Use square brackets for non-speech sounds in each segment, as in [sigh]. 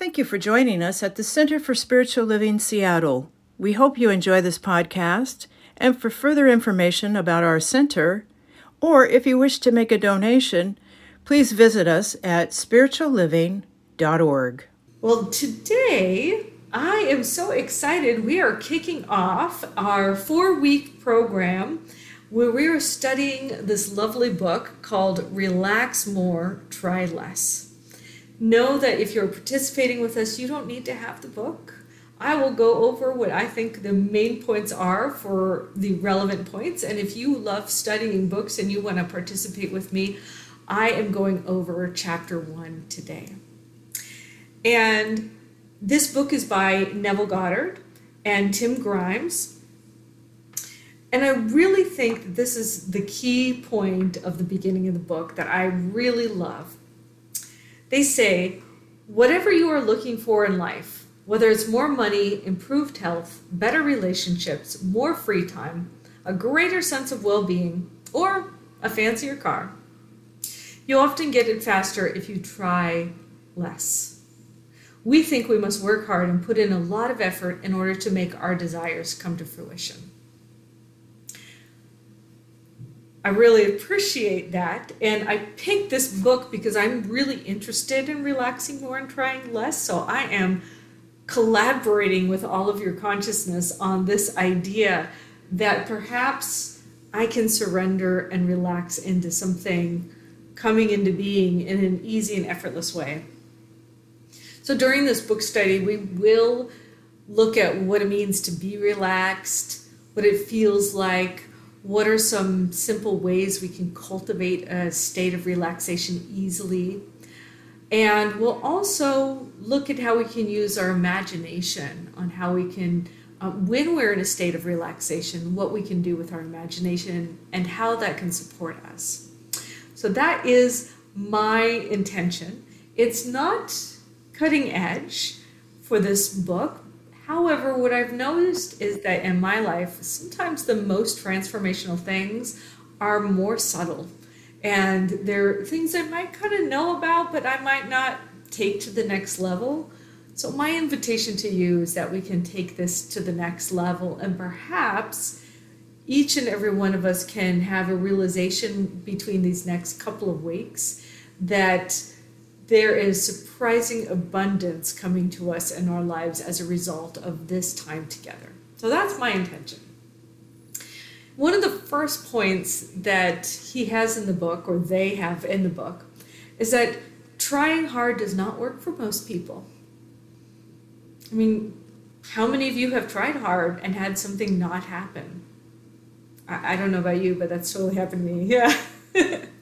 Thank you for joining us at the Center for Spiritual Living Seattle. We hope you enjoy this podcast. And for further information about our center, or if you wish to make a donation, please visit us at spiritualliving.org. Well, today I am so excited. We are kicking off our four week program where we are studying this lovely book called Relax More, Try Less know that if you're participating with us, you don't need to have the book. I will go over what I think the main points are for the relevant points. And if you love studying books and you want to participate with me, I am going over chapter one today. And this book is by Neville Goddard and Tim Grimes. And I really think that this is the key point of the beginning of the book that I really love. They say, whatever you are looking for in life, whether it's more money, improved health, better relationships, more free time, a greater sense of well being, or a fancier car, you often get it faster if you try less. We think we must work hard and put in a lot of effort in order to make our desires come to fruition. I really appreciate that. And I picked this book because I'm really interested in relaxing more and trying less. So I am collaborating with all of your consciousness on this idea that perhaps I can surrender and relax into something coming into being in an easy and effortless way. So during this book study, we will look at what it means to be relaxed, what it feels like what are some simple ways we can cultivate a state of relaxation easily? And we'll also look at how we can use our imagination on how we can, uh, when we're in a state of relaxation, what we can do with our imagination and how that can support us. So that is my intention. It's not cutting edge for this book, However, what I've noticed is that in my life, sometimes the most transformational things are more subtle. And they're things I might kind of know about, but I might not take to the next level. So, my invitation to you is that we can take this to the next level and perhaps each and every one of us can have a realization between these next couple of weeks that there is surprising abundance coming to us in our lives as a result of this time together. So that's my intention. One of the first points that he has in the book, or they have in the book, is that trying hard does not work for most people. I mean, how many of you have tried hard and had something not happen? I, I don't know about you, but that's totally happened to me. [laughs] Yeah. [laughs]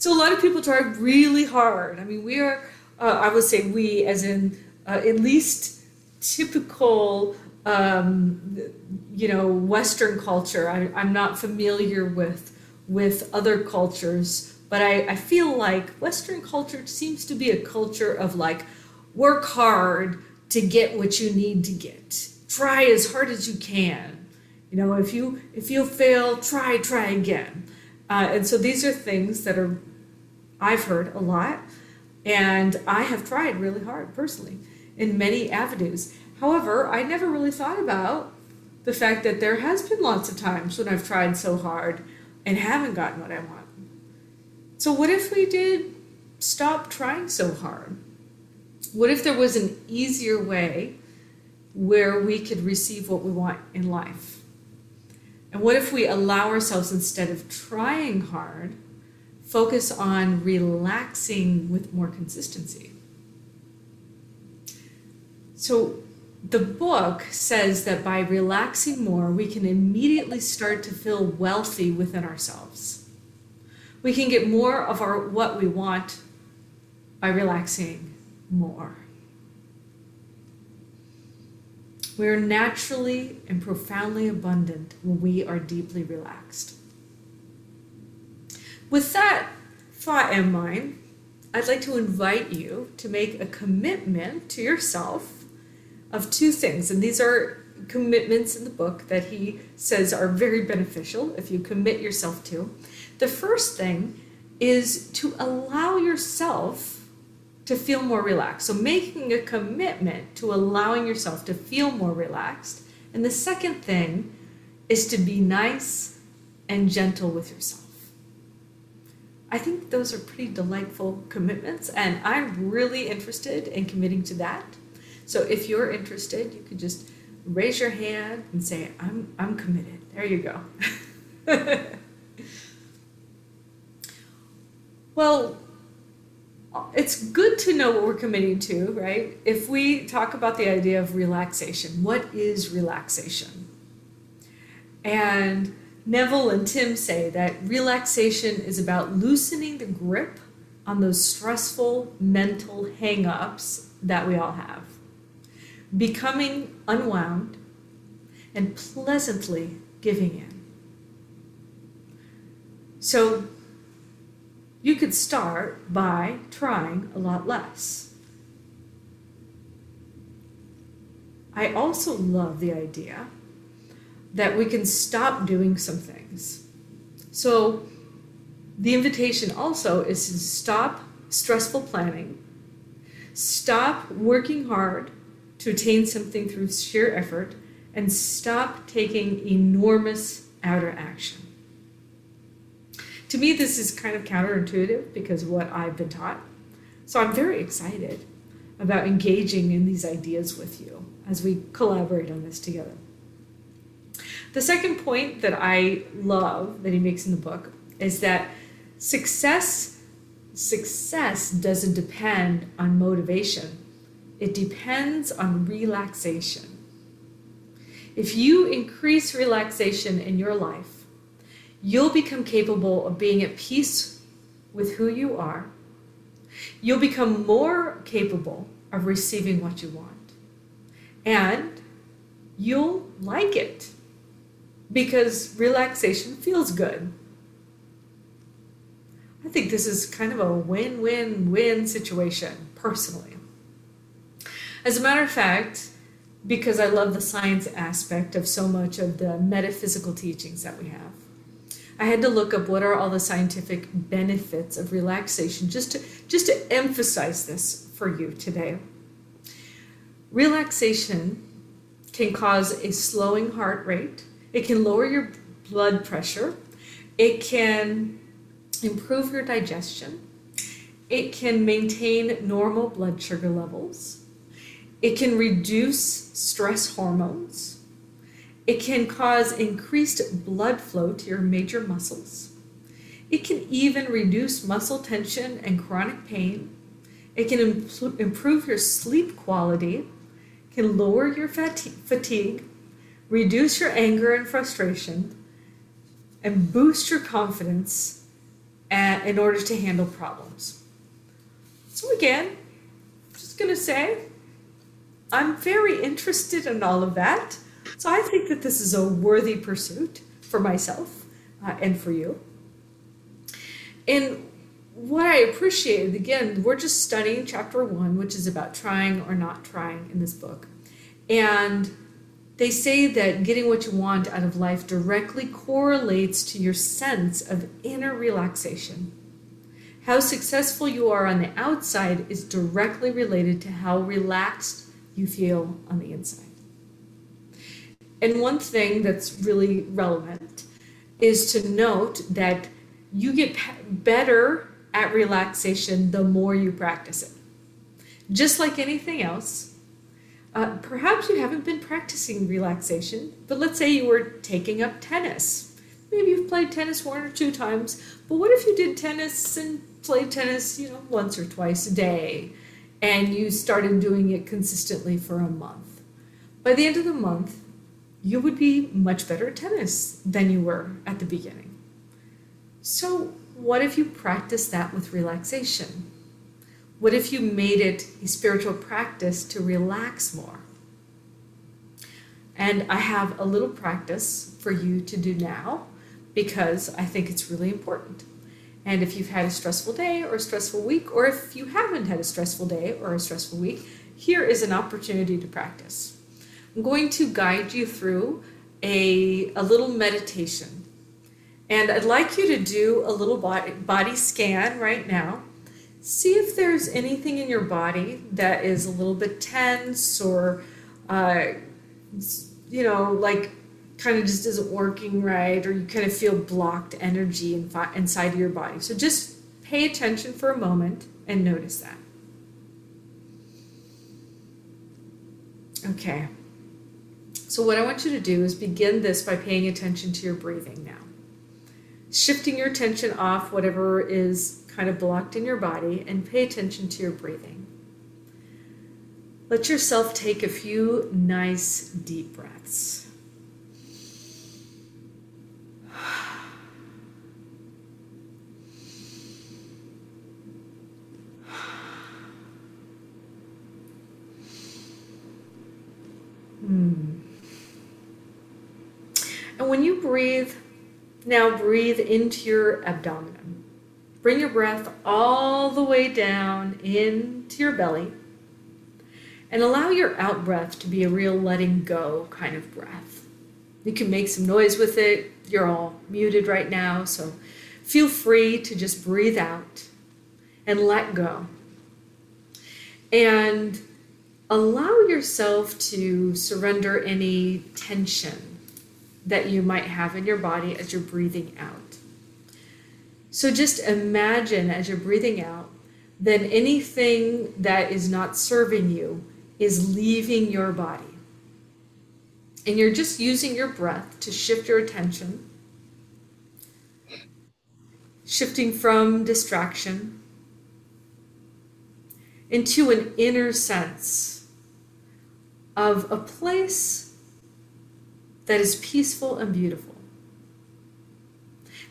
So a lot of people try really hard. I mean, we are, uh, I would say we, as in uh, at least typical, um, you know, Western culture. I, I'm not familiar with with other cultures, but I, I feel like Western culture seems to be a culture of like work hard to get what you need to get. Try as hard as you can. You know, if you if you fail, try try again. Uh, and so these are things that are I've heard a lot, and I have tried really hard personally in many avenues. However, I never really thought about the fact that there has been lots of times when I've tried so hard and haven't gotten what I want. So what if we did stop trying so hard? What if there was an easier way where we could receive what we want in life? And what if we allow ourselves, instead of trying hard, focus on relaxing with more consistency. So, the book says that by relaxing more, we can immediately start to feel wealthy within ourselves. We can get more of our what we want by relaxing more. We are naturally and profoundly abundant when we are deeply relaxed. With that thought in mind, I'd like to invite you to make a commitment to yourself of two things. And these are commitments in the book that he says are very beneficial if you commit yourself to. The first thing is to allow yourself to feel more relaxed. So, making a commitment to allowing yourself to feel more relaxed. And the second thing is to be nice and gentle with yourself. I think those are pretty delightful commitments, and I'm really interested in committing to that. So if you're interested, you could just raise your hand and say, I'm, I'm committed. There you go. [laughs] well, it's good to know what we're committing to, right? If we talk about the idea of relaxation, what is relaxation? And Neville and Tim say that relaxation is about loosening the grip on those stressful mental hang ups that we all have, becoming unwound, and pleasantly giving in. So you could start by trying a lot less. I also love the idea that we can stop doing some things. So, the invitation also is to stop stressful planning, stop working hard to attain something through sheer effort, and stop taking enormous outer action. To me, this is kind of counterintuitive because of what I've been taught. So I'm very excited about engaging in these ideas with you as we collaborate on this together. The second point that I love that he makes in the book is that success success doesn't depend on motivation. It depends on relaxation. If you increase relaxation in your life, you'll become capable of being at peace with who you are. You'll become more capable of receiving what you want. And you'll like it because relaxation feels good. I think this is kind of a win win win situation, personally. As a matter of fact, because I love the science aspect of so much of the metaphysical teachings that we have, I had to look up what are all the scientific benefits of relaxation just to just to emphasize this for you today. Relaxation can cause a slowing heart rate, it can lower your blood pressure. It can improve your digestion. It can maintain normal blood sugar levels. It can reduce stress hormones. It can cause increased blood flow to your major muscles. It can even reduce muscle tension and chronic pain. It can improve your sleep quality, can lower your fatigue, reduce your anger and frustration, and boost your confidence in order to handle problems. So, again, I'm just going to say I'm very interested in all of that. So, I think that this is a worthy pursuit for myself uh, and for you. And what I appreciated, again, we're just studying chapter one, which is about trying or not trying in this book. And they say that getting what you want out of life directly correlates to your sense of inner relaxation. How successful you are on the outside is directly related to how relaxed you feel on the inside. And one thing that's really relevant is to note that you get better at relaxation the more you practice it. Just like anything else, uh, perhaps you haven't been practicing relaxation, but let's say you were taking up tennis. Maybe you've played tennis one or two times, but what if you did tennis and played tennis, you know, once or twice a day, and you started doing it consistently for a month? By the end of the month, you would be much better at tennis than you were at the beginning. So, what if you practice that with relaxation? What if you made it a spiritual practice to relax more? And I have a little practice for you to do now because I think it's really important. And if you've had a stressful day or a stressful week, or if you haven't had a stressful day or a stressful week, here is an opportunity to practice. I'm going to guide you through a, a little meditation. And I'd like you to do a little body, body scan right now see if there's anything in your body that is a little bit tense or, uh, you know, like kind of just isn't working right, or you kind of feel blocked energy in inside of your body. So just pay attention for a moment and notice that. Okay. So, what I want you to do is begin this by paying attention to your breathing now. Shifting your attention off whatever is kind of blocked in your body and pay attention to your breathing. Let yourself take a few nice deep breaths. Hmm. And when you breathe, now breathe into your abdomen. Bring your breath all the way down into your belly. And allow your out breath to be a real letting go kind of breath. You can make some noise with it. You're all muted right now, so feel free to just breathe out and let go. And allow yourself to surrender any tension that you might have in your body as you're breathing out. So just imagine as you're breathing out that anything that is not serving you is leaving your body. And you're just using your breath to shift your attention, shifting from distraction into an inner sense of a place that is peaceful and beautiful.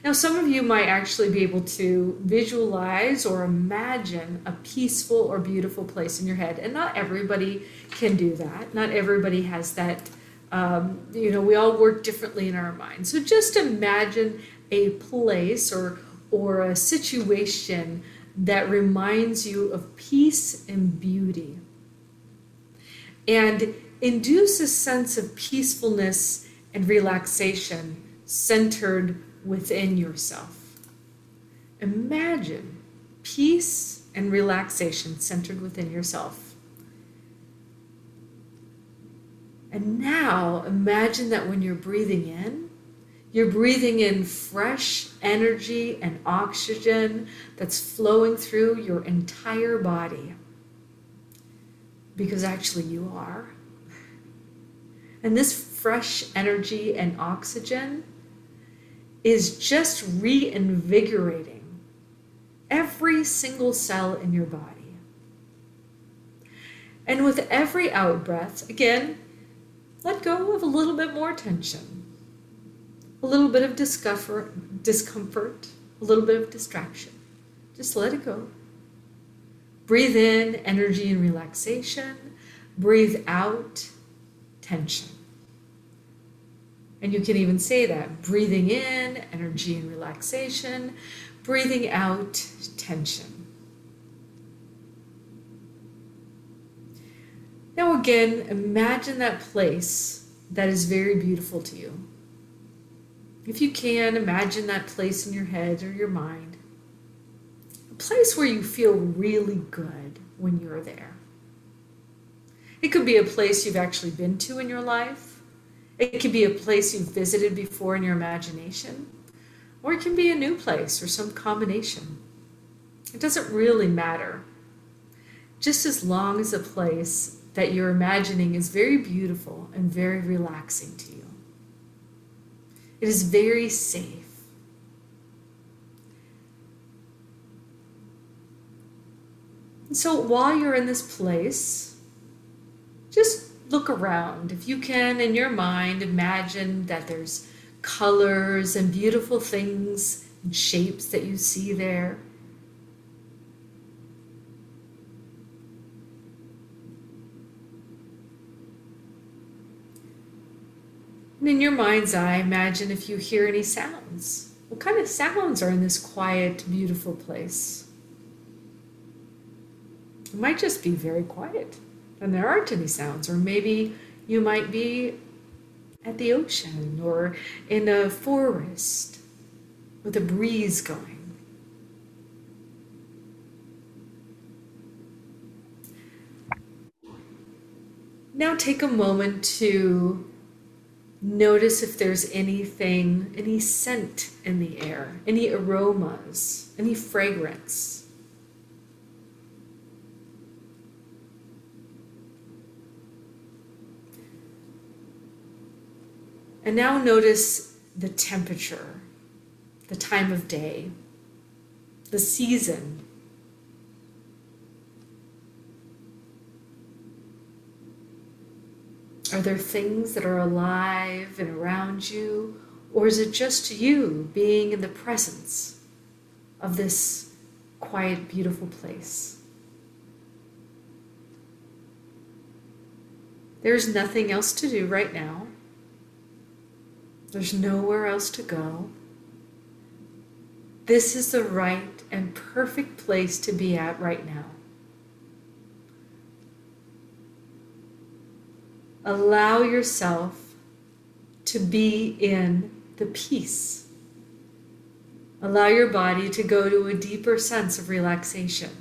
Now, some of you might actually be able to visualize or imagine a peaceful or beautiful place in your head, and not everybody can do that. Not everybody has that. Um, you know, we all work differently in our minds. So just imagine a place or or a situation that reminds you of peace and beauty and induce a sense of peacefulness and relaxation centered within yourself. Imagine peace and relaxation centered within yourself. And now imagine that when you're breathing in, you're breathing in fresh energy and oxygen that's flowing through your entire body because actually you are. And this fresh energy and oxygen is just reinvigorating every single cell in your body. And with every out breath, again, let go of a little bit more tension, a little bit of discomfort, a little bit of distraction. Just let it go. Breathe in energy and relaxation. Breathe out tension. And you can even say that breathing in energy and relaxation, breathing out tension. Now, again, imagine that place that is very beautiful to you. If you can, imagine that place in your head or your mind A place where you feel really good when you're there. It could be a place you've actually been to in your life. It could be a place you've visited before in your imagination. Or it can be a new place or some combination. It doesn't really matter. Just as long as a place that you're imagining is very beautiful and very relaxing to you. It is very safe. so while you're in this place, just look around. If you can, in your mind, imagine that there's colors and beautiful things and shapes that you see there. And in your mind's eye, imagine if you hear any sounds. What kind of sounds are in this quiet, beautiful place? It might just be very quiet than there aren't any sounds. Or maybe you might be at the ocean or in a forest with a breeze going. Now take a moment to notice if there's anything, any scent in the air, any aromas, any fragrance. And now notice the temperature, the time of day, the season. Are there things that are alive and around you? Or is it just you being in the presence of this quiet, beautiful place? There's nothing else to do right now. There's nowhere else to go. This is the right and perfect place to be at right now. Allow yourself to be in the peace. Allow your body to go to a deeper sense of relaxation.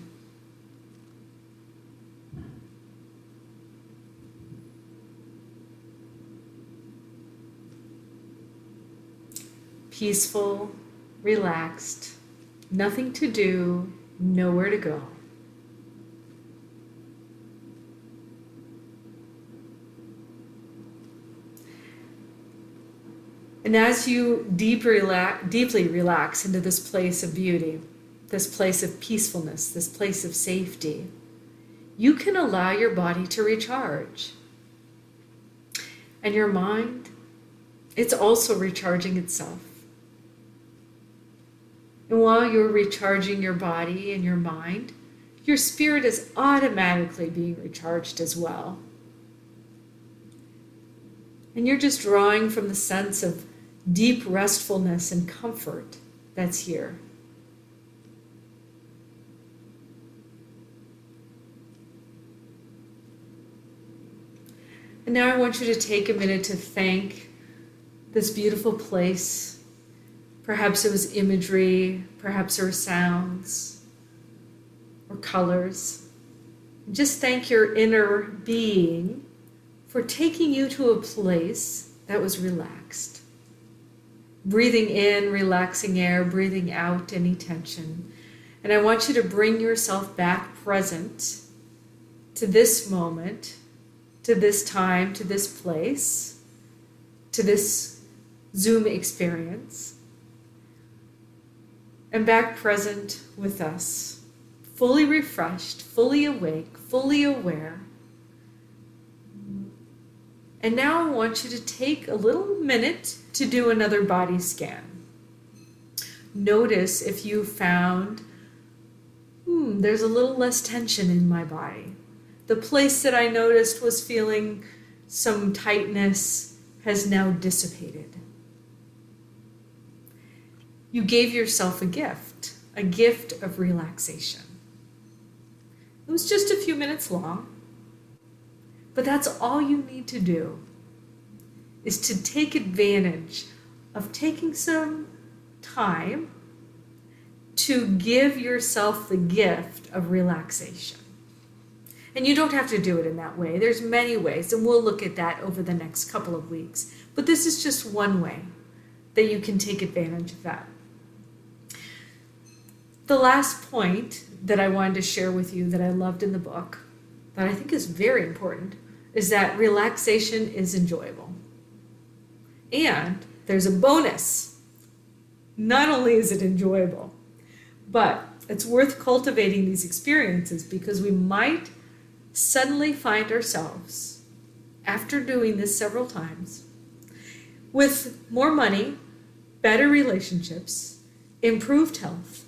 Peaceful, relaxed, nothing to do, nowhere to go. And as you deep relax, deeply relax into this place of beauty, this place of peacefulness, this place of safety, you can allow your body to recharge. And your mind, it's also recharging itself. And while you're recharging your body and your mind, your spirit is automatically being recharged as well. And you're just drawing from the sense of deep restfulness and comfort that's here. And now I want you to take a minute to thank this beautiful place Perhaps it was imagery, perhaps there were sounds or colors. Just thank your inner being for taking you to a place that was relaxed. Breathing in, relaxing air, breathing out any tension. And I want you to bring yourself back present to this moment, to this time, to this place, to this Zoom experience and back present with us, fully refreshed, fully awake, fully aware. And now I want you to take a little minute to do another body scan. Notice if you found, hmm, there's a little less tension in my body. The place that I noticed was feeling some tightness has now dissipated you gave yourself a gift, a gift of relaxation. It was just a few minutes long, but that's all you need to do is to take advantage of taking some time to give yourself the gift of relaxation. And you don't have to do it in that way. There's many ways, and we'll look at that over the next couple of weeks. But this is just one way that you can take advantage of that. The last point that I wanted to share with you that I loved in the book, that I think is very important, is that relaxation is enjoyable. And there's a bonus. Not only is it enjoyable, but it's worth cultivating these experiences because we might suddenly find ourselves, after doing this several times, with more money, better relationships, improved health,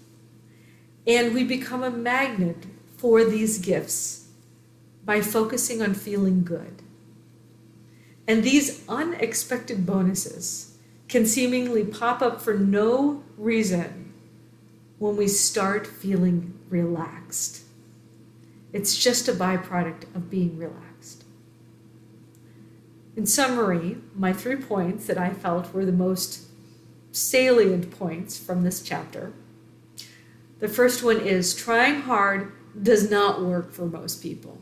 and we become a magnet for these gifts by focusing on feeling good. And these unexpected bonuses can seemingly pop up for no reason when we start feeling relaxed. It's just a byproduct of being relaxed. In summary, my three points that I felt were the most salient points from this chapter the first one is trying hard does not work for most people.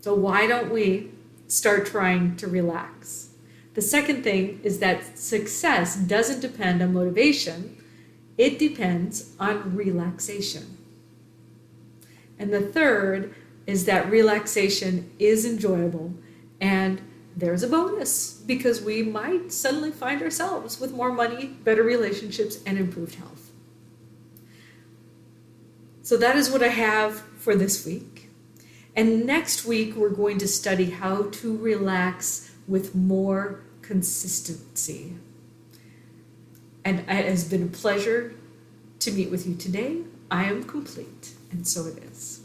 So, why don't we start trying to relax. The second thing is that success doesn't depend on motivation, it depends on relaxation. And the third is that relaxation is enjoyable and there's a bonus because we might suddenly find ourselves with more money, better relationships, and improved health. So that is what I have for this week. And next week, we're going to study how to relax with more consistency. And it has been a pleasure to meet with you today. I am complete, and so it is.